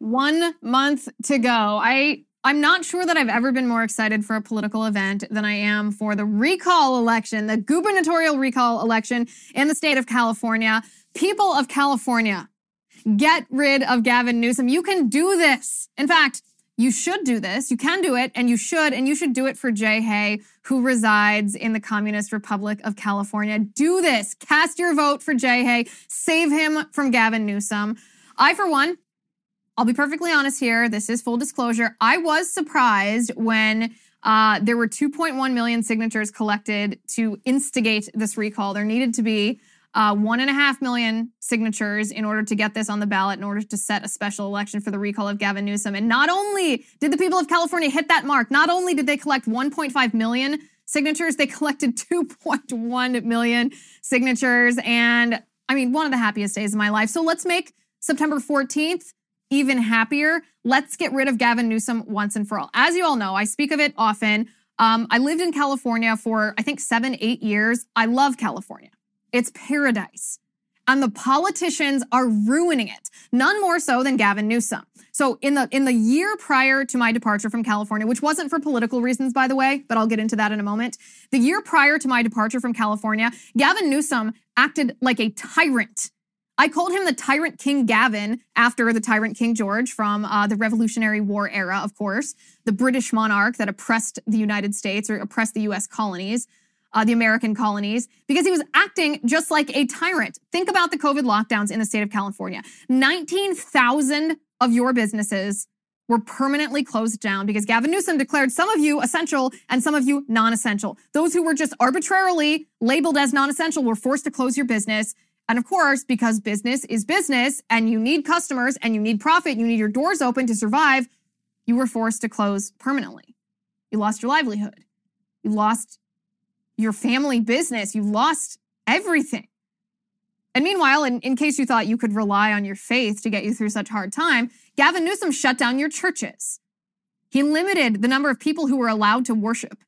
One month to go. I I'm not sure that I've ever been more excited for a political event than I am for the recall election, the gubernatorial recall election in the state of California. People of California, get rid of Gavin Newsom. You can do this. In fact, you should do this. You can do it, and you should, and you should do it for Jay Hay, who resides in the Communist Republic of California. Do this. Cast your vote for Jay Hay. Save him from Gavin Newsom. I, for one, I'll be perfectly honest here. This is full disclosure. I was surprised when uh, there were 2.1 million signatures collected to instigate this recall. There needed to be uh, one and a half million signatures in order to get this on the ballot, in order to set a special election for the recall of Gavin Newsom. And not only did the people of California hit that mark, not only did they collect 1.5 million signatures, they collected 2.1 million signatures. And I mean, one of the happiest days of my life. So let's make September 14th even happier. Let's get rid of Gavin Newsom once and for all. As you all know, I speak of it often. Um, I lived in California for, I think, seven, eight years. I love California. It's paradise. And the politicians are ruining it, none more so than Gavin Newsom. So in the in the year prior to my departure from California, which wasn't for political reasons by the way, but I'll get into that in a moment. The year prior to my departure from California, Gavin Newsom acted like a tyrant. I called him the Tyrant King Gavin after the Tyrant King George from uh, the Revolutionary War era, of course, the British monarch that oppressed the United States or oppressed the US colonies uh, the American colonies, because he was acting just like a tyrant. Think about the COVID lockdowns in the state of California. 19,000 of your businesses were permanently closed down because Gavin Newsom declared some of you essential and some of you non essential. Those who were just arbitrarily labeled as non essential were forced to close your business. And of course, because business is business and you need customers and you need profit, you need your doors open to survive, you were forced to close permanently. You lost your livelihood. You lost your family business. You lost everything. And meanwhile, in, in case you thought you could rely on your faith to get you through such hard time, Gavin Newsom shut down your churches. He limited the number of people who were allowed to worship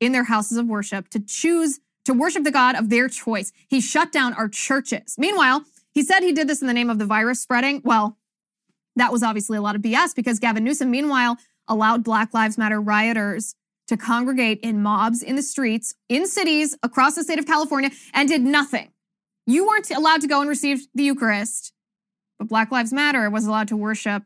in their houses of worship to choose to worship the God of their choice. He shut down our churches. Meanwhile, he said he did this in the name of the virus spreading. Well, that was obviously a lot of BS because Gavin Newsom, meanwhile, allowed Black Lives Matter rioters to congregate in mobs in the streets, in cities across the state of California, and did nothing. You weren't allowed to go and receive the Eucharist, but Black Lives Matter was allowed to worship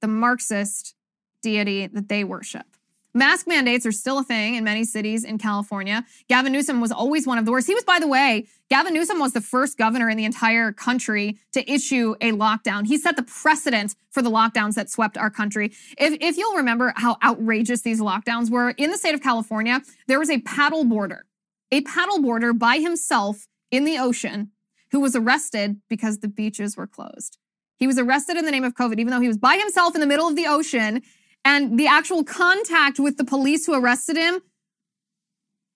the Marxist deity that they worship. Mask mandates are still a thing in many cities in California. Gavin Newsom was always one of the worst. He was, by the way, Gavin Newsom was the first governor in the entire country to issue a lockdown. He set the precedent for the lockdowns that swept our country. If, if you'll remember how outrageous these lockdowns were, in the state of California, there was a paddle boarder, a paddle boarder by himself in the ocean who was arrested because the beaches were closed. He was arrested in the name of COVID, even though he was by himself in the middle of the ocean and the actual contact with the police who arrested him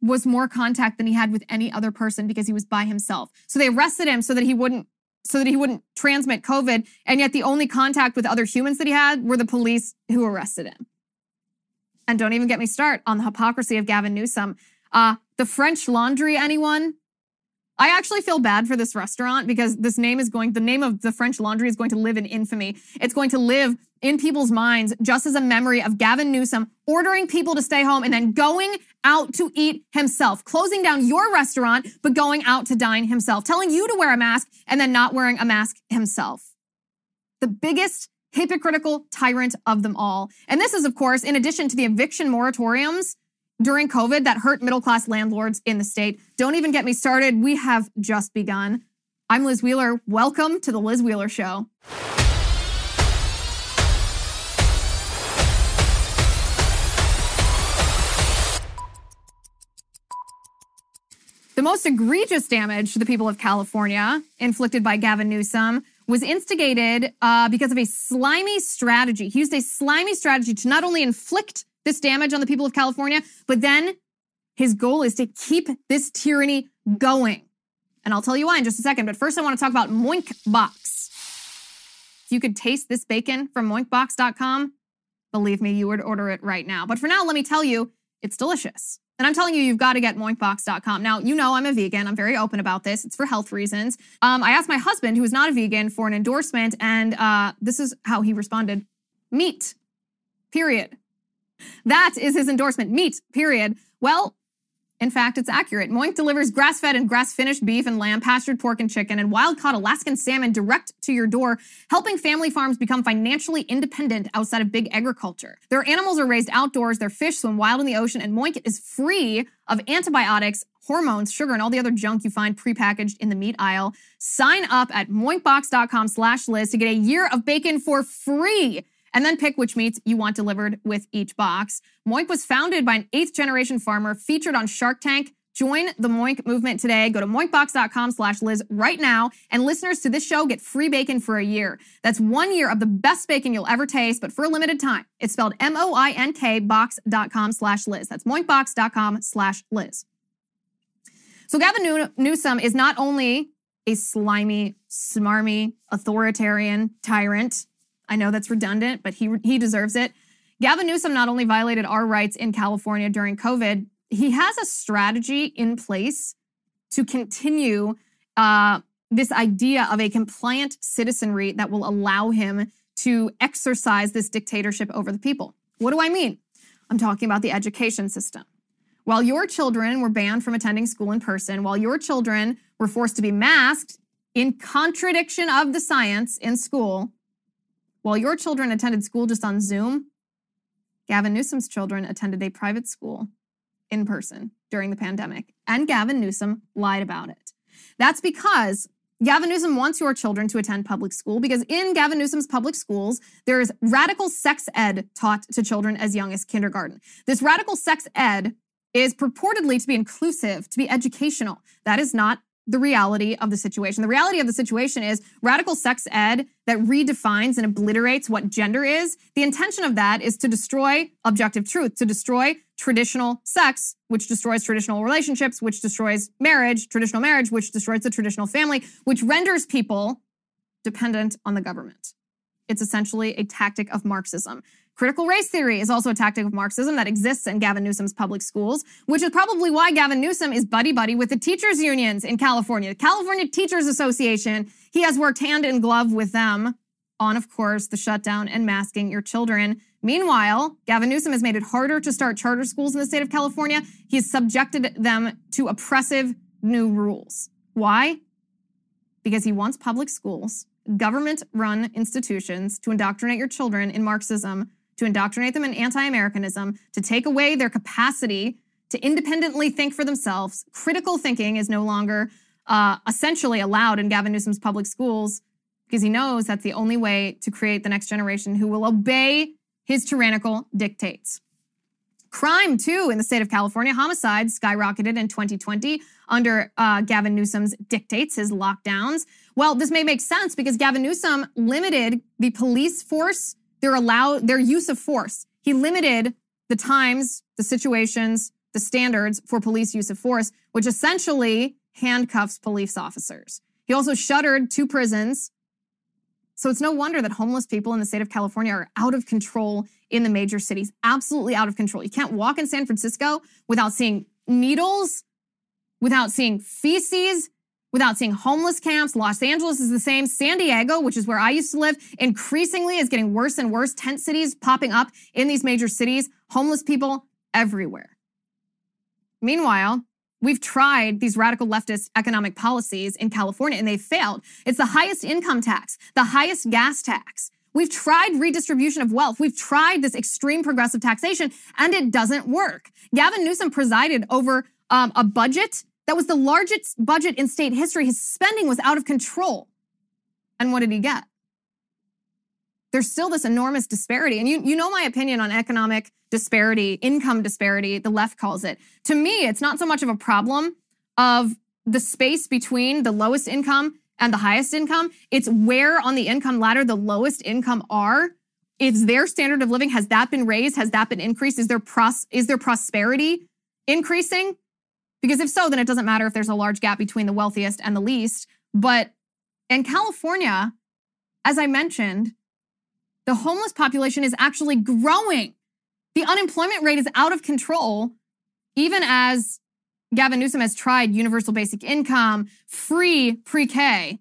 was more contact than he had with any other person because he was by himself. So they arrested him so that he wouldn't so that he wouldn't transmit COVID. And yet the only contact with other humans that he had were the police who arrested him. And don't even get me start on the hypocrisy of Gavin Newsom. Uh, the French Laundry, anyone? I actually feel bad for this restaurant because this name is going, the name of the French Laundry is going to live in infamy. It's going to live in people's minds just as a memory of Gavin Newsom ordering people to stay home and then going out to eat himself, closing down your restaurant, but going out to dine himself, telling you to wear a mask and then not wearing a mask himself. The biggest hypocritical tyrant of them all. And this is, of course, in addition to the eviction moratoriums during COVID that hurt middle class landlords in the state. Don't even get me started. We have just begun. I'm Liz Wheeler. Welcome to The Liz Wheeler Show. The most egregious damage to the people of California inflicted by Gavin Newsom was instigated uh, because of a slimy strategy. He used a slimy strategy to not only inflict this damage on the people of California, but then his goal is to keep this tyranny going. And I'll tell you why in just a second. But first, I want to talk about Moink Box. If you could taste this bacon from moinkbox.com, believe me, you would order it right now. But for now, let me tell you, it's delicious. And I'm telling you, you've got to get moinkbox.com. Now, you know I'm a vegan. I'm very open about this. It's for health reasons. Um, I asked my husband, who is not a vegan, for an endorsement, and uh, this is how he responded meat, period. That is his endorsement meat, period. Well, in fact, it's accurate. Moink delivers grass fed and grass finished beef and lamb, pastured pork and chicken, and wild caught Alaskan salmon direct to your door, helping family farms become financially independent outside of big agriculture. Their animals are raised outdoors, their fish swim wild in the ocean, and Moink is free of antibiotics, hormones, sugar, and all the other junk you find prepackaged in the meat aisle. Sign up at moinkbox.com slash Liz to get a year of bacon for free and then pick which meats you want delivered with each box. Moink was founded by an eighth generation farmer featured on Shark Tank. Join the Moink movement today. Go to moinkbox.com slash Liz right now. And listeners to this show get free bacon for a year. That's one year of the best bacon you'll ever taste, but for a limited time. It's spelled M-O-I-N-K box.com slash Liz. That's moinkbox.com slash Liz. So Gavin Newsom is not only a slimy, smarmy, authoritarian tyrant, I know that's redundant, but he he deserves it. Gavin Newsom not only violated our rights in California during COVID, he has a strategy in place to continue uh, this idea of a compliant citizenry that will allow him to exercise this dictatorship over the people. What do I mean? I'm talking about the education system. While your children were banned from attending school in person, while your children were forced to be masked in contradiction of the science in school, while your children attended school just on Zoom, Gavin Newsom's children attended a private school in person during the pandemic, and Gavin Newsom lied about it. That's because Gavin Newsom wants your children to attend public school because in Gavin Newsom's public schools, there is radical sex ed taught to children as young as kindergarten. This radical sex ed is purportedly to be inclusive, to be educational. That is not the reality of the situation. The reality of the situation is radical sex ed that redefines and obliterates what gender is. The intention of that is to destroy objective truth, to destroy traditional sex, which destroys traditional relationships, which destroys marriage, traditional marriage, which destroys the traditional family, which renders people dependent on the government. It's essentially a tactic of Marxism. Critical race theory is also a tactic of Marxism that exists in Gavin Newsom's public schools, which is probably why Gavin Newsom is buddy buddy with the teachers unions in California. The California Teachers Association, he has worked hand in glove with them on, of course, the shutdown and masking your children. Meanwhile, Gavin Newsom has made it harder to start charter schools in the state of California. He's subjected them to oppressive new rules. Why? Because he wants public schools, government run institutions to indoctrinate your children in Marxism to indoctrinate them in anti Americanism, to take away their capacity to independently think for themselves. Critical thinking is no longer uh, essentially allowed in Gavin Newsom's public schools because he knows that's the only way to create the next generation who will obey his tyrannical dictates. Crime, too, in the state of California, homicides skyrocketed in 2020 under uh, Gavin Newsom's dictates, his lockdowns. Well, this may make sense because Gavin Newsom limited the police force their allow their use of force. He limited the times, the situations, the standards for police use of force, which essentially handcuffs police officers. He also shuttered two prisons. So it's no wonder that homeless people in the state of California are out of control in the major cities, absolutely out of control. You can't walk in San Francisco without seeing needles, without seeing feces, without seeing homeless camps. Los Angeles is the same. San Diego, which is where I used to live, increasingly is getting worse and worse. Tent cities popping up in these major cities, homeless people everywhere. Meanwhile, We've tried these radical leftist economic policies in California and they've failed. It's the highest income tax, the highest gas tax. We've tried redistribution of wealth. We've tried this extreme progressive taxation and it doesn't work. Gavin Newsom presided over um, a budget that was the largest budget in state history. His spending was out of control. And what did he get? There's still this enormous disparity. And you, you know my opinion on economic disparity, income disparity, the left calls it. To me, it's not so much of a problem of the space between the lowest income and the highest income. It's where on the income ladder the lowest income are. Is their standard of living, has that been raised? Has that been increased? Is there pros, is prosperity increasing? Because if so, then it doesn't matter if there's a large gap between the wealthiest and the least. But in California, as I mentioned, the homeless population is actually growing. The unemployment rate is out of control. even as Gavin Newsom has tried universal basic income, free pre K,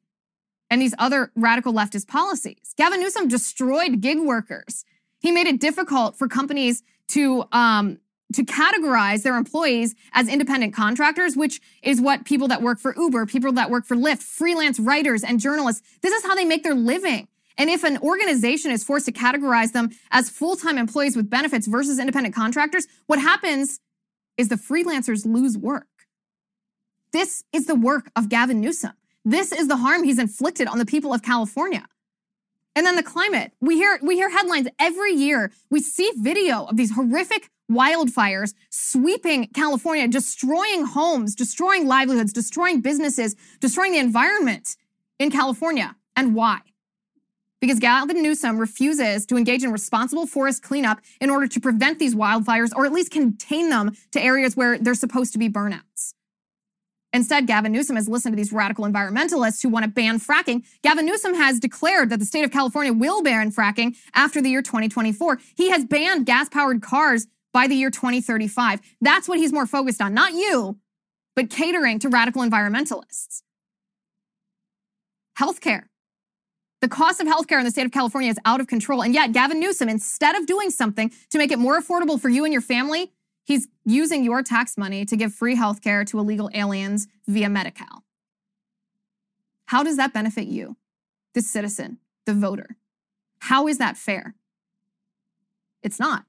and these other radical leftist policies. Gavin Newsom destroyed gig workers. He made it difficult for companies to um, to categorize their employees as independent contractors, which is what people that work for Uber, people that work for Lyft, freelance writers and journalists, this is how they make their living. And if an organization is forced to categorize them as full-time employees with benefits versus independent contractors, what happens is the freelancers lose work. This is the work of Gavin Newsom. This is the harm he's inflicted on the people of California. And then the climate. We hear we hear headlines every year. We see video of these horrific wildfires sweeping California, destroying homes, destroying livelihoods, destroying businesses, destroying the environment in California. And why? Because Gavin Newsom refuses to engage in responsible forest cleanup in order to prevent these wildfires or at least contain them to areas where there's supposed to be burnouts. Instead, Gavin Newsom has listened to these radical environmentalists who want to ban fracking. Gavin Newsom has declared that the state of California will ban fracking after the year 2024. He has banned gas powered cars by the year 2035. That's what he's more focused on, not you, but catering to radical environmentalists. Healthcare. The cost of healthcare in the state of California is out of control. And yet, Gavin Newsom, instead of doing something to make it more affordable for you and your family, he's using your tax money to give free healthcare to illegal aliens via Medi Cal. How does that benefit you, the citizen, the voter? How is that fair? It's not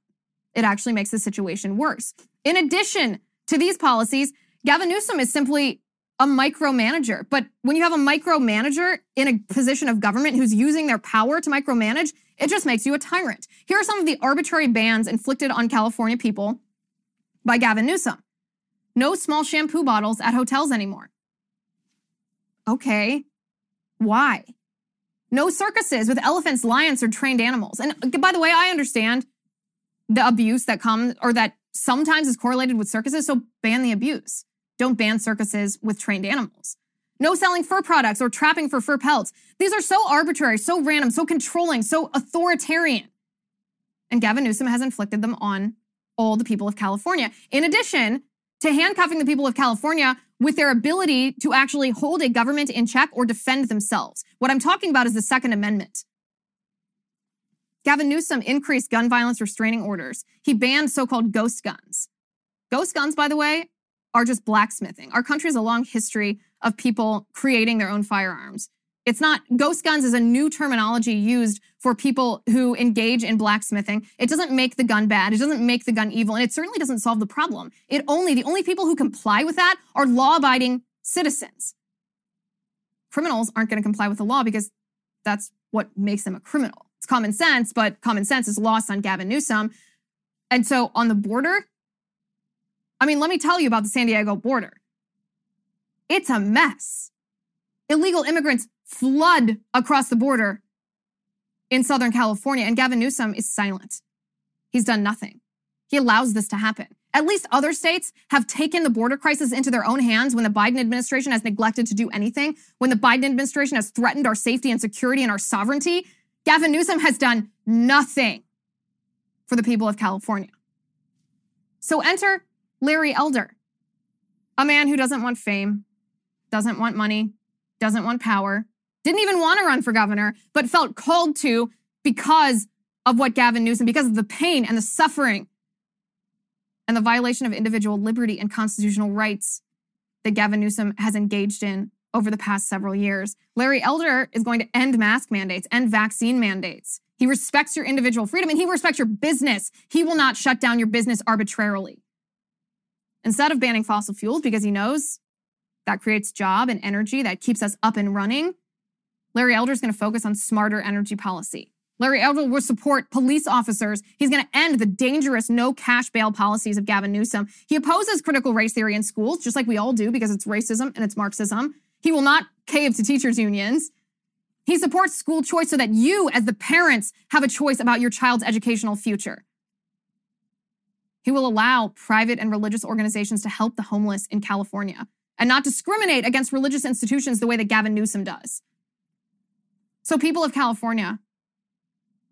it actually makes the situation worse. In addition to these policies, Gavin Newsom is simply a micromanager. But when you have a micromanager in a position of government who's using their power to micromanage, it just makes you a tyrant. Here are some of the arbitrary bans inflicted on California people by Gavin Newsom. No small shampoo bottles at hotels anymore. Okay. Why? No circuses with elephants, lions, or trained animals. And by the way, I understand the abuse that comes or that sometimes is correlated with circuses. So ban the abuse. Don't ban circuses with trained animals. No selling fur products or trapping for fur pelts. These are so arbitrary, so random, so controlling, so authoritarian. And Gavin Newsom has inflicted them on all the people of California. In addition to handcuffing the people of California with their ability to actually hold a government in check or defend themselves. What I'm talking about is the Second Amendment. Gavin Newsom increased gun violence restraining orders. He banned so called ghost guns. Ghost guns, by the way, are just blacksmithing. Our country has a long history of people creating their own firearms. It's not, ghost guns is a new terminology used for people who engage in blacksmithing. It doesn't make the gun bad. It doesn't make the gun evil. And it certainly doesn't solve the problem. It only, the only people who comply with that are law abiding citizens. Criminals aren't going to comply with the law because that's what makes them a criminal. It's common sense, but common sense is lost on Gavin Newsom. And so on the border, I mean, let me tell you about the San Diego border. It's a mess. Illegal immigrants flood across the border in Southern California, and Gavin Newsom is silent. He's done nothing. He allows this to happen. At least other states have taken the border crisis into their own hands when the Biden administration has neglected to do anything, when the Biden administration has threatened our safety and security and our sovereignty. Gavin Newsom has done nothing for the people of California. So enter Larry Elder, a man who doesn't want fame, doesn't want money, doesn't want power, didn't even want to run for governor, but felt called to because of what Gavin Newsom, because of the pain and the suffering and the violation of individual liberty and constitutional rights that Gavin Newsom has engaged in over the past several years. Larry Elder is going to end mask mandates, end vaccine mandates. He respects your individual freedom and he respects your business. He will not shut down your business arbitrarily. Instead of banning fossil fuels because he knows that creates job and energy that keeps us up and running, Larry Elder is going to focus on smarter energy policy. Larry Elder will support police officers. He's going to end the dangerous no cash bail policies of Gavin Newsom. He opposes critical race theory in schools, just like we all do, because it's racism and it's Marxism. He will not cave to teachers' unions. He supports school choice so that you, as the parents, have a choice about your child's educational future. He will allow private and religious organizations to help the homeless in California and not discriminate against religious institutions the way that Gavin Newsom does. So, people of California,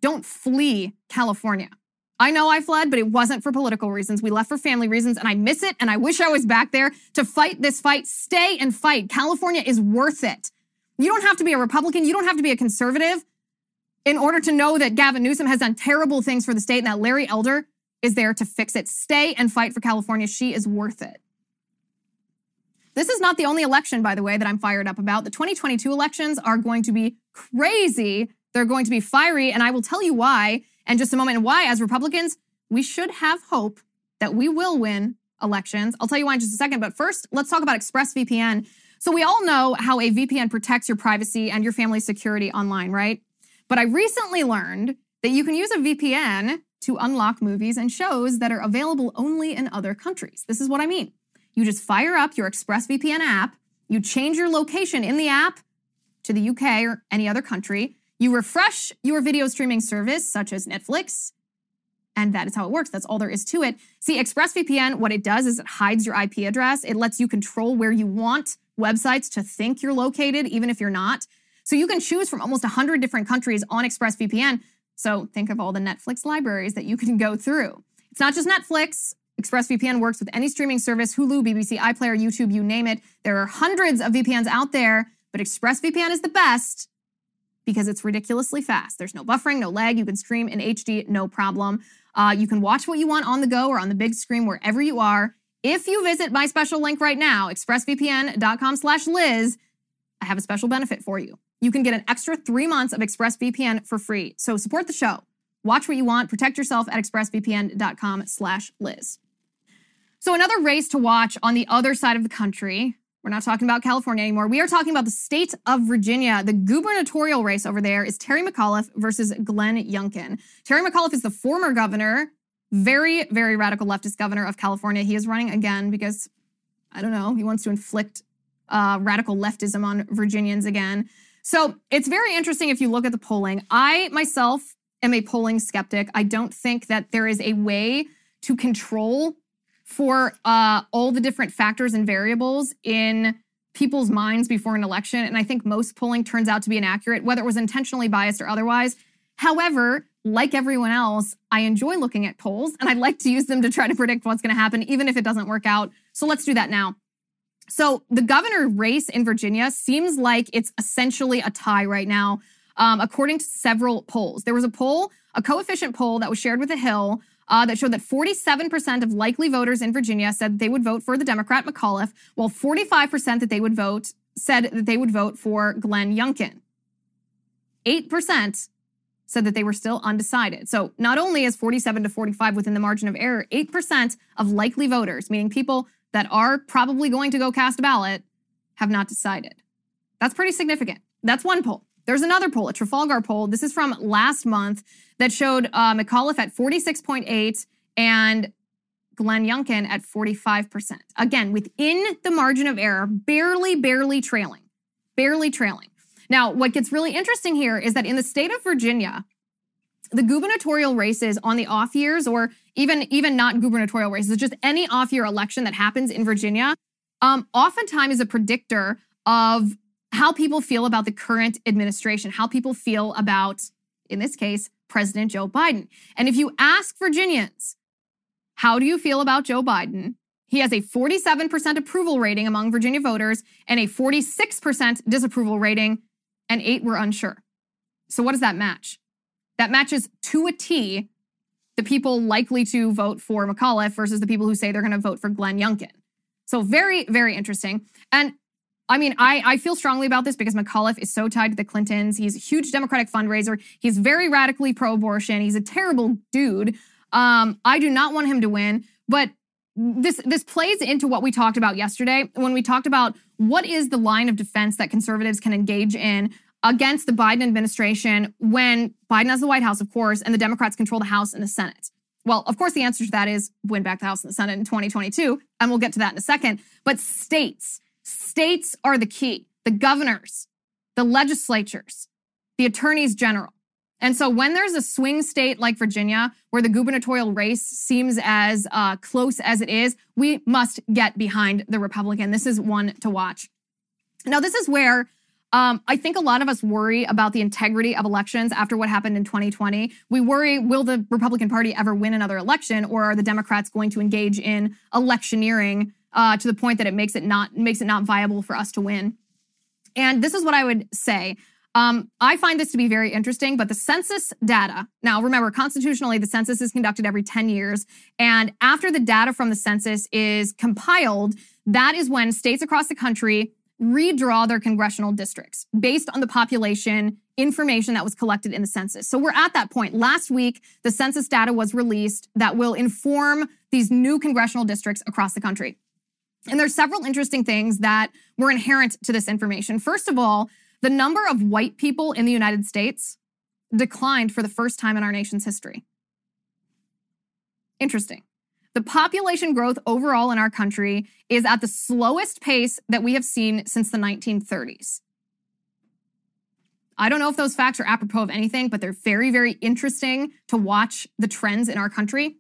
don't flee California. I know I fled, but it wasn't for political reasons. We left for family reasons, and I miss it. And I wish I was back there to fight this fight. Stay and fight. California is worth it. You don't have to be a Republican. You don't have to be a conservative in order to know that Gavin Newsom has done terrible things for the state and that Larry Elder is there to fix it. Stay and fight for California. She is worth it. This is not the only election, by the way, that I'm fired up about. The 2022 elections are going to be crazy. They're going to be fiery, and I will tell you why in just a moment and why, as Republicans, we should have hope that we will win elections. I'll tell you why in just a second, but first, let's talk about ExpressVPN. So, we all know how a VPN protects your privacy and your family's security online, right? But I recently learned that you can use a VPN to unlock movies and shows that are available only in other countries. This is what I mean. You just fire up your ExpressVPN app, you change your location in the app to the UK or any other country, you refresh your video streaming service, such as Netflix, and that is how it works. That's all there is to it. See, ExpressVPN, what it does is it hides your IP address. It lets you control where you want websites to think you're located, even if you're not. So you can choose from almost 100 different countries on ExpressVPN. So think of all the Netflix libraries that you can go through. It's not just Netflix. ExpressVPN works with any streaming service, Hulu, BBC, iPlayer, YouTube, you name it. There are hundreds of VPNs out there, but ExpressVPN is the best because it's ridiculously fast. There's no buffering, no lag. You can stream in HD, no problem. Uh, you can watch what you want on the go or on the big screen wherever you are. If you visit my special link right now, expressvpn.com slash Liz, I have a special benefit for you. You can get an extra three months of ExpressVPN for free. So support the show. Watch what you want. Protect yourself at expressvpn.com slash Liz. So another race to watch on the other side of the country. We're not talking about California anymore. We are talking about the state of Virginia. The gubernatorial race over there is Terry McAuliffe versus Glenn Youngkin. Terry McAuliffe is the former governor, very, very radical leftist governor of California. He is running again because, I don't know, he wants to inflict uh, radical leftism on Virginians again. So it's very interesting if you look at the polling. I myself am a polling skeptic. I don't think that there is a way to control for uh, all the different factors and variables in people's minds before an election. And I think most polling turns out to be inaccurate, whether it was intentionally biased or otherwise. However, like everyone else, I enjoy looking at polls and I'd like to use them to try to predict what's going to happen, even if it doesn't work out. So let's do that now. So the governor race in Virginia seems like it's essentially a tie right now, um, according to several polls. There was a poll, a coefficient poll that was shared with The Hill uh, that showed that 47% of likely voters in Virginia said they would vote for the Democrat McAuliffe, while 45% that they would vote said that they would vote for Glenn Youngkin. 8% said that they were still undecided. So not only is 47 to 45 within the margin of error, 8% of likely voters, meaning people that are probably going to go cast a ballot have not decided. That's pretty significant. That's one poll. There's another poll, a Trafalgar poll. This is from last month that showed uh, McAuliffe at 46.8 and Glenn Youngkin at 45%. Again, within the margin of error, barely, barely trailing, barely trailing. Now, what gets really interesting here is that in the state of Virginia, the gubernatorial races on the off years, or even even not gubernatorial races, just any off year election that happens in Virginia, um, oftentimes is a predictor of how people feel about the current administration, how people feel about, in this case, President Joe Biden. And if you ask Virginians, how do you feel about Joe Biden? He has a 47% approval rating among Virginia voters and a 46% disapproval rating, and eight were unsure. So, what does that match? that matches to a T the people likely to vote for McAuliffe versus the people who say they're going to vote for Glenn Youngkin. So very, very interesting. And I mean, I, I feel strongly about this because McAuliffe is so tied to the Clintons. He's a huge Democratic fundraiser. He's very radically pro-abortion. He's a terrible dude. Um, I do not want him to win, but this this plays into what we talked about yesterday when we talked about what is the line of defense that conservatives can engage in against the Biden administration when Biden has the White House, of course, and the Democrats control the House and the Senate? Well, of course, the answer to that is win back the House and the Senate in 2022. And we'll get to that in a second. But states, states are the key. The governors, the legislatures, the attorneys general. And so when there's a swing state like Virginia, where the gubernatorial race seems as uh, close as it is, we must get behind the Republican. This is one to watch. Now, this is where Um, I think a lot of us worry about the integrity of elections after what happened in 2020. We worry, will the Republican Party ever win another election, or are the Democrats going to engage in electioneering uh, to the point that it makes it not makes it not viable for us to win? And this is what I would say. Um, I find this to be very interesting, but the census data, now remember, constitutionally, the census is conducted every 10 years. And after the data from the census is compiled, that is when states across the country redraw their congressional districts based on the population information that was collected in the census. So we're at that point. Last week, the census data was released that will inform these new congressional districts across the country. And there's several interesting things that were inherent to this information. First of all, the number of white people in the United States declined for the first time in our nation's history. Interesting. The population growth overall in our country is at the slowest pace that we have seen since the 1930s. I don't know if those facts are apropos of anything, but they're very, very interesting to watch the trends in our country.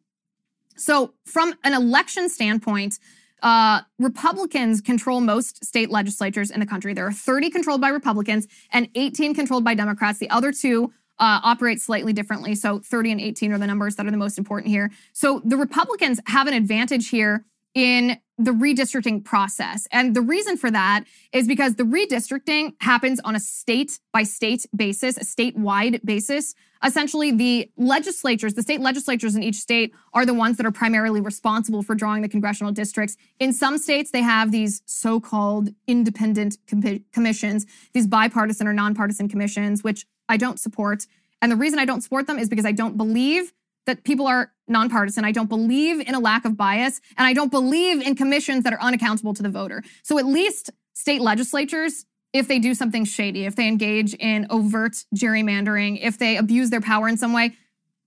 So, from an election standpoint, uh, Republicans control most state legislatures in the country. There are 30 controlled by Republicans and 18 controlled by Democrats. The other two uh, operate slightly differently. So 30 and 18 are the numbers that are the most important here. So the Republicans have an advantage here in the redistricting process. And the reason for that is because the redistricting happens on a state by state basis, a statewide basis. Essentially, the legislatures, the state legislatures in each state are the ones that are primarily responsible for drawing the congressional districts. In some states, they have these so called independent com- commissions, these bipartisan or nonpartisan commissions, which I don't support. And the reason I don't support them is because I don't believe that people are nonpartisan. I don't believe in a lack of bias, and I don't believe in commissions that are unaccountable to the voter. So at least state legislatures, if they do something shady, if they engage in overt gerrymandering, if they abuse their power in some way,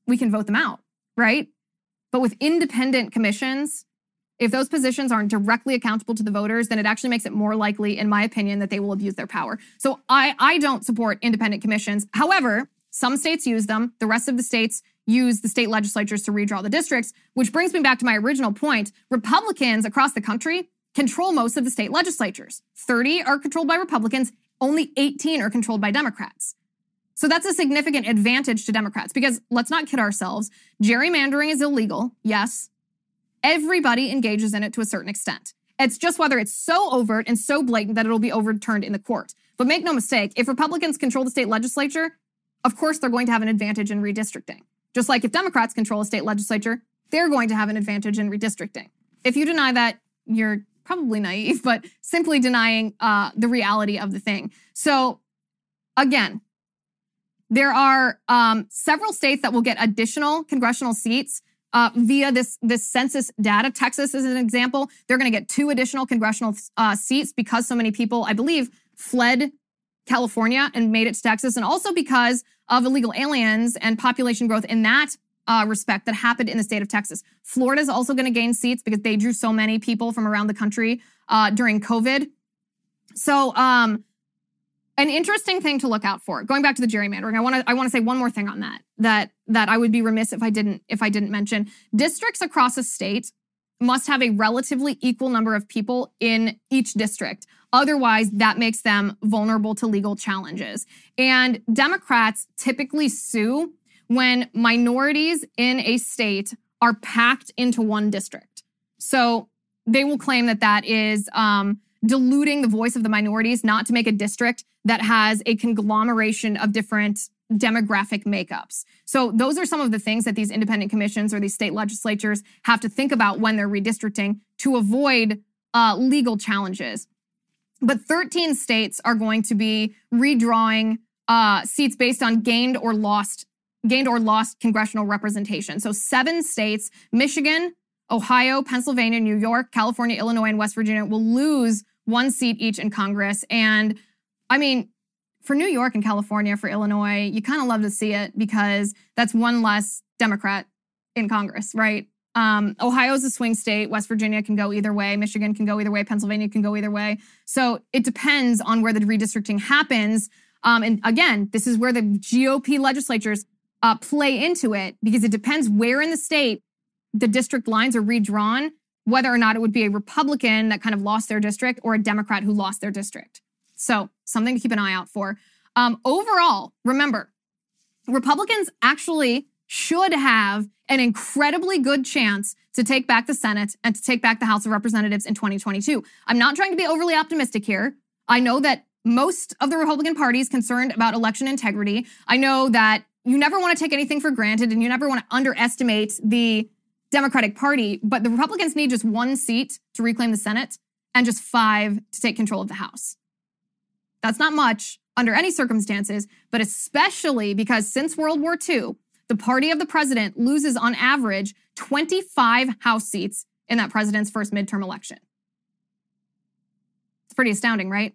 we can vote them out, right? But with independent commissions, if those positions aren't directly accountable to the voters, then it actually makes it more likely, in my opinion, that they will abuse their power. So I, I don't support independent commissions. However, some states use them. The rest of the states use the state legislatures to redraw the districts, which brings me back to my original point. Republicans across the country control most of the state legislatures. 30 are controlled by Republicans, only 18 are controlled by Democrats. So that's a significant advantage to Democrats because let's not kid ourselves. Gerrymandering is illegal, yes. Everybody engages in it to a certain extent. It's just whether it's so overt and so blatant that it'll be overturned in the court. But make no mistake, if Republicans control the state legislature, of course they're going to have an advantage in redistricting. Just like if Democrats control a state legislature, they're going to have an advantage in redistricting. If you deny that, you're probably naive, but simply denying uh, the reality of the thing. So, again, there are um, several states that will get additional congressional seats uh, via this this census data. Texas is an example. They're going to get two additional congressional uh, seats because so many people, I believe, fled California and made it to Texas, and also because of illegal aliens and population growth in that uh, respect that happened in the state of Texas. Florida is also going to gain seats because they drew so many people from around the country uh, during COVID. So, um, an interesting thing to look out for. Going back to the gerrymandering, I want to I want to say one more thing on that that that I would be remiss if I didn't if I didn't mention. Districts across a state must have a relatively equal number of people in each district. Otherwise, that makes them vulnerable to legal challenges. And Democrats typically sue when minorities in a state are packed into one district. So they will claim that that is um, diluting the voice of the minorities, not to make a district that has a conglomeration of different demographic makeups. So those are some of the things that these independent commissions or these state legislatures have to think about when they're redistricting to avoid uh, legal challenges. But 13 states are going to be redrawing uh, seats based on gained or lost gained or lost congressional representation. So seven states, Michigan, Ohio, Pennsylvania, New York, California, Illinois, and West Virginia will lose one seat each in Congress. And I mean, for New York and California, for Illinois, you kind of love to see it because that's one less Democrat in Congress, right? Um, Ohio's a swing state. West Virginia can go either way. Michigan can go either way. Pennsylvania can go either way. So it depends on where the redistricting happens. Um, and again, this is where the GOP legislatures uh, play into it because it depends where in the state the district lines are redrawn, whether or not it would be a Republican that kind of lost their district or a Democrat who lost their district. So, something to keep an eye out for. Um, overall, remember, Republicans actually should have an incredibly good chance to take back the Senate and to take back the House of Representatives in 2022. I'm not trying to be overly optimistic here. I know that most of the Republican Party is concerned about election integrity. I know that you never want to take anything for granted and you never want to underestimate the Democratic Party, but the Republicans need just one seat to reclaim the Senate and just five to take control of the House. That's not much under any circumstances, but especially because since World War II, the party of the president loses on average 25 House seats in that president's first midterm election. It's pretty astounding, right?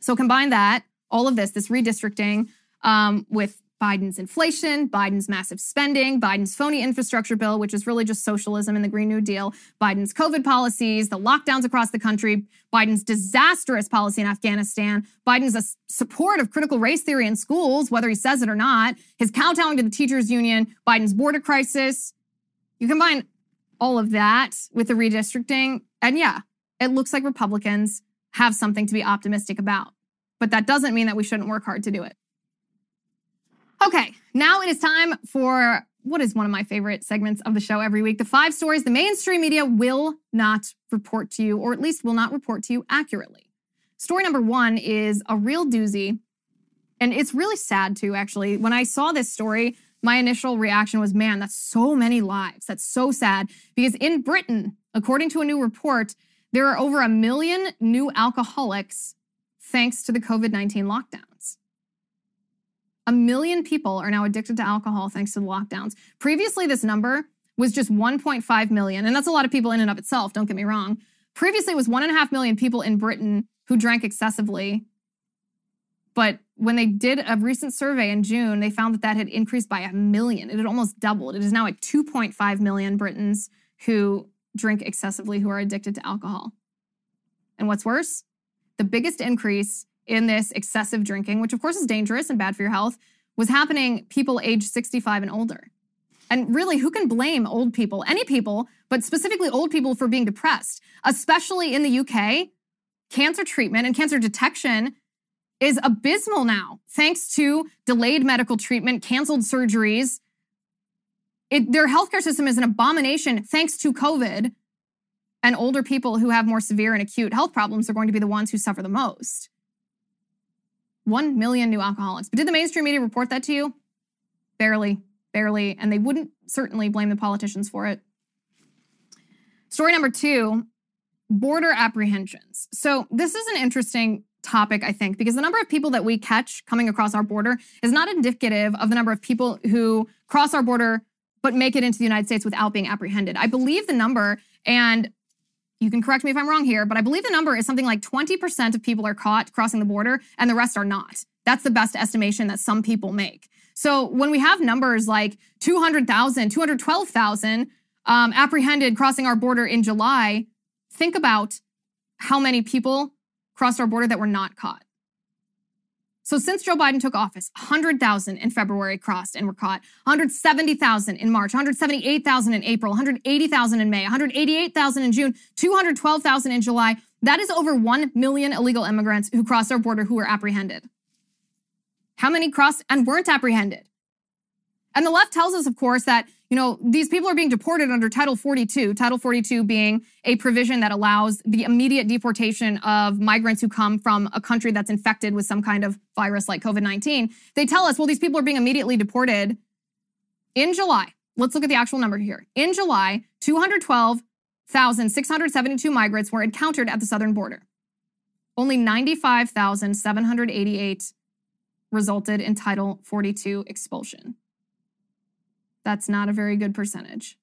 So combine that, all of this, this redistricting, um, with Biden's inflation, Biden's massive spending, Biden's phony infrastructure bill, which is really just socialism and the Green New Deal, Biden's COVID policies, the lockdowns across the country, Biden's disastrous policy in Afghanistan, Biden's support of critical race theory in schools, whether he says it or not, his kowtowing to the teachers union, Biden's border crisis. You combine all of that with the redistricting, and yeah, it looks like Republicans have something to be optimistic about. But that doesn't mean that we shouldn't work hard to do it. Okay, now it is time for what is one of my favorite segments of the show every week the five stories the mainstream media will not report to you, or at least will not report to you accurately. Story number one is a real doozy. And it's really sad too, actually. When I saw this story, my initial reaction was, man, that's so many lives. That's so sad. Because in Britain, according to a new report, there are over a million new alcoholics thanks to the COVID 19 lockdown. A million people are now addicted to alcohol thanks to the lockdowns. Previously, this number was just 1.5 million, and that's a lot of people in and of itself, don't get me wrong. Previously, it was one and a half million people in Britain who drank excessively. But when they did a recent survey in June, they found that that had increased by a million. It had almost doubled. It is now at 2.5 million Britons who drink excessively, who are addicted to alcohol. And what's worse, the biggest increase in this excessive drinking, which of course is dangerous and bad for your health, was happening people age 65 and older. And really, who can blame old people? Any people, but specifically old people for being depressed, especially in the UK. Cancer treatment and cancer detection is abysmal now, thanks to delayed medical treatment, canceled surgeries. It, their healthcare system is an abomination thanks to COVID. And older people who have more severe and acute health problems are going to be the ones who suffer the most. 1 million new alcoholics. But did the mainstream media report that to you? Barely, barely. And they wouldn't certainly blame the politicians for it. Story number two border apprehensions. So, this is an interesting topic, I think, because the number of people that we catch coming across our border is not indicative of the number of people who cross our border but make it into the United States without being apprehended. I believe the number, and you can correct me if I'm wrong here, but I believe the number is something like 20% of people are caught crossing the border and the rest are not. That's the best estimation that some people make. So when we have numbers like 200,000, 212,000 um, apprehended crossing our border in July, think about how many people crossed our border that were not caught. So since Joe Biden took office, 100,000 in February crossed and were caught, 170,000 in March, 178,000 in April, 180,000 in May, 188,000 in June, 212,000 in July. That is over 1 million illegal immigrants who crossed our border who were apprehended. How many crossed and weren't apprehended? And the left tells us, of course, that you know, these people are being deported under Title 42, Title 42 being a provision that allows the immediate deportation of migrants who come from a country that's infected with some kind of virus like COVID 19. They tell us, well, these people are being immediately deported. In July, let's look at the actual number here. In July, 212,672 migrants were encountered at the southern border. Only 95,788 resulted in Title 42 expulsion. That's not a very good percentage.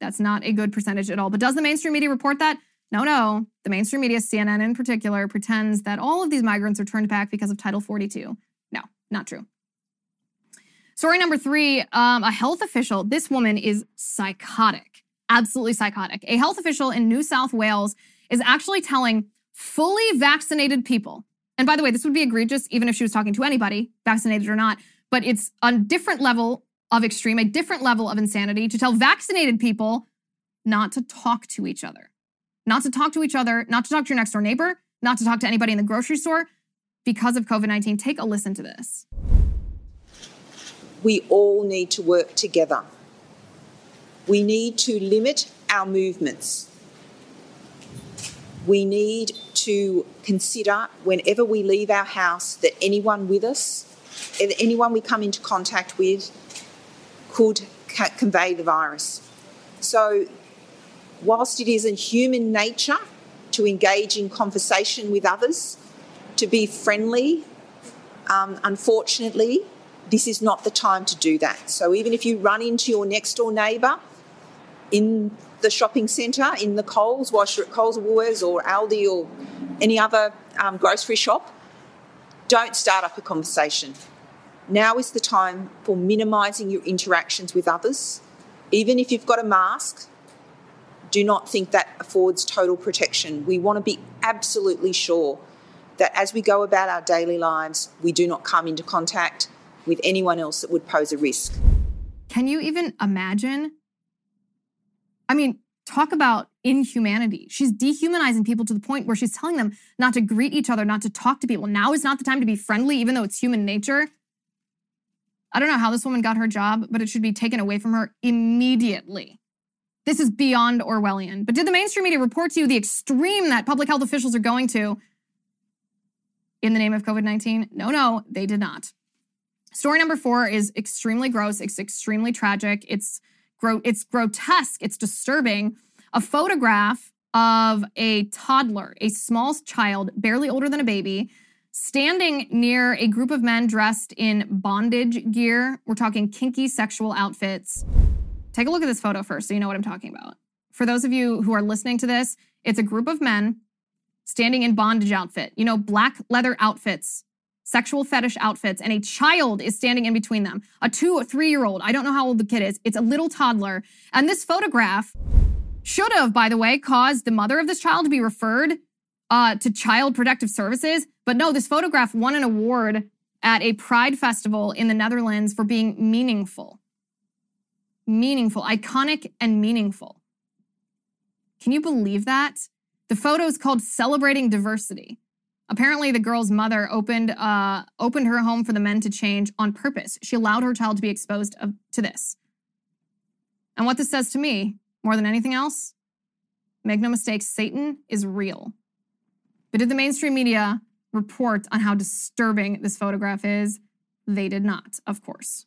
That's not a good percentage at all. But does the mainstream media report that? No, no. The mainstream media, CNN in particular, pretends that all of these migrants are turned back because of Title 42. No, not true. Story number three um, a health official. This woman is psychotic, absolutely psychotic. A health official in New South Wales is actually telling fully vaccinated people, and by the way, this would be egregious even if she was talking to anybody, vaccinated or not, but it's a different level of extreme, a different level of insanity to tell vaccinated people not to talk to each other. Not to talk to each other, not to talk to your next door neighbor, not to talk to anybody in the grocery store because of COVID 19. Take a listen to this. We all need to work together. We need to limit our movements. We need to consider whenever we leave our house that anyone with us, anyone we come into contact with, could convey the virus. So, whilst it is in human nature to engage in conversation with others, to be friendly, um, unfortunately, this is not the time to do that. So, even if you run into your next door neighbour in the shopping centre, in the Coles, whilst you're at Coles or Woolworths or Aldi or any other um, grocery shop, don't start up a conversation. Now is the time for minimising your interactions with others. Even if you've got a mask, do not think that affords total protection. We want to be absolutely sure that as we go about our daily lives, we do not come into contact with anyone else that would pose a risk. Can you even imagine? I mean, talk about inhumanity. She's dehumanizing people to the point where she's telling them not to greet each other, not to talk to people. Now is not the time to be friendly, even though it's human nature. I don't know how this woman got her job, but it should be taken away from her immediately. This is beyond Orwellian. But did the mainstream media report to you the extreme that public health officials are going to in the name of COVID 19? No, no, they did not. Story number four is extremely gross. It's extremely tragic. It's, gro- it's grotesque. It's disturbing. A photograph of a toddler, a small child, barely older than a baby, standing near a group of men dressed in bondage gear. We're talking kinky sexual outfits. Take a look at this photo first so you know what I'm talking about. For those of you who are listening to this, it's a group of men standing in bondage outfit, you know, black leather outfits, sexual fetish outfits, and a child is standing in between them. A two or three year old. I don't know how old the kid is. It's a little toddler. And this photograph should have, by the way, caused the mother of this child to be referred uh, to Child Protective Services. But no, this photograph won an award at a Pride festival in the Netherlands for being meaningful. Meaningful, iconic, and meaningful. Can you believe that? The photo is called Celebrating Diversity. Apparently, the girl's mother opened uh, opened her home for the men to change on purpose. She allowed her child to be exposed of, to this. And what this says to me, more than anything else, make no mistake, Satan is real. But did the mainstream media report on how disturbing this photograph is? They did not, of course.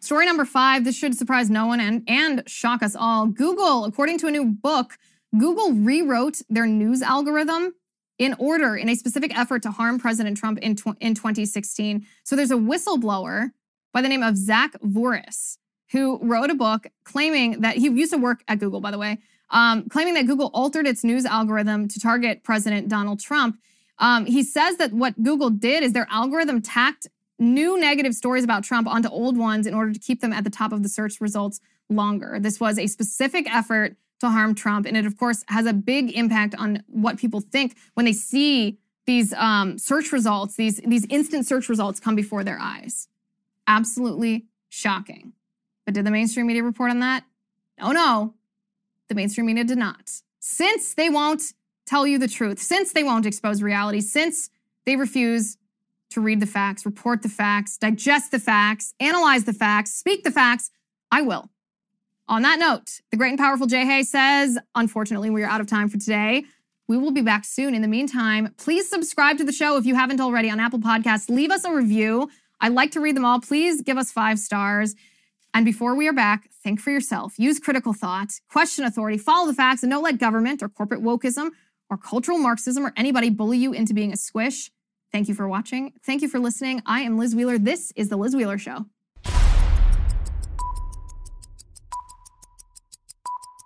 Story number five this should surprise no one and, and shock us all. Google, according to a new book, Google rewrote their news algorithm in order in a specific effort to harm President Trump in, tw- in 2016. So there's a whistleblower by the name of Zach Vorhies who wrote a book claiming that he used to work at Google, by the way, um, claiming that Google altered its news algorithm to target President Donald Trump. Um, he says that what Google did is their algorithm tacked new negative stories about Trump onto old ones in order to keep them at the top of the search results longer. This was a specific effort to harm Trump, and it, of course, has a big impact on what people think when they see these um, search results, these, these instant search results come before their eyes. Absolutely shocking. But did the mainstream media report on that? No, no. The mainstream media did not. Since they won't tell you the truth, since they won't expose reality, since they refuse to read the facts, report the facts, digest the facts, analyze the facts, speak the facts, I will. On that note, the great and powerful Jay Hay says, unfortunately, we are out of time for today. We will be back soon. In the meantime, please subscribe to the show if you haven't already on Apple Podcasts. Leave us a review. I like to read them all. Please give us five stars. And before we are back, think for yourself. Use critical thought, question authority, follow the facts, and don't let government or corporate wokeism or cultural Marxism or anybody bully you into being a squish. Thank you for watching. Thank you for listening. I am Liz Wheeler. This is The Liz Wheeler Show.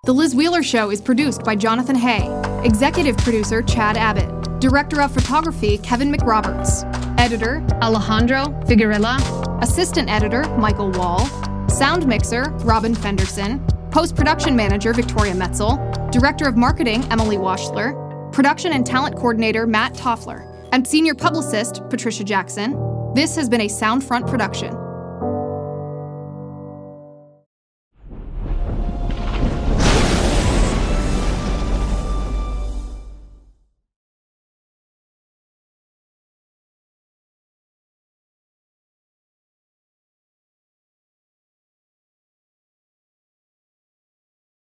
The Liz Wheeler Show is produced by Jonathan Hay, executive producer Chad Abbott, director of photography Kevin McRoberts, editor Alejandro Figuerella, assistant editor Michael Wall, Sound mixer, Robin Fenderson. Post production manager, Victoria Metzel. Director of marketing, Emily Washler. Production and talent coordinator, Matt Toffler. And senior publicist, Patricia Jackson. This has been a Soundfront production.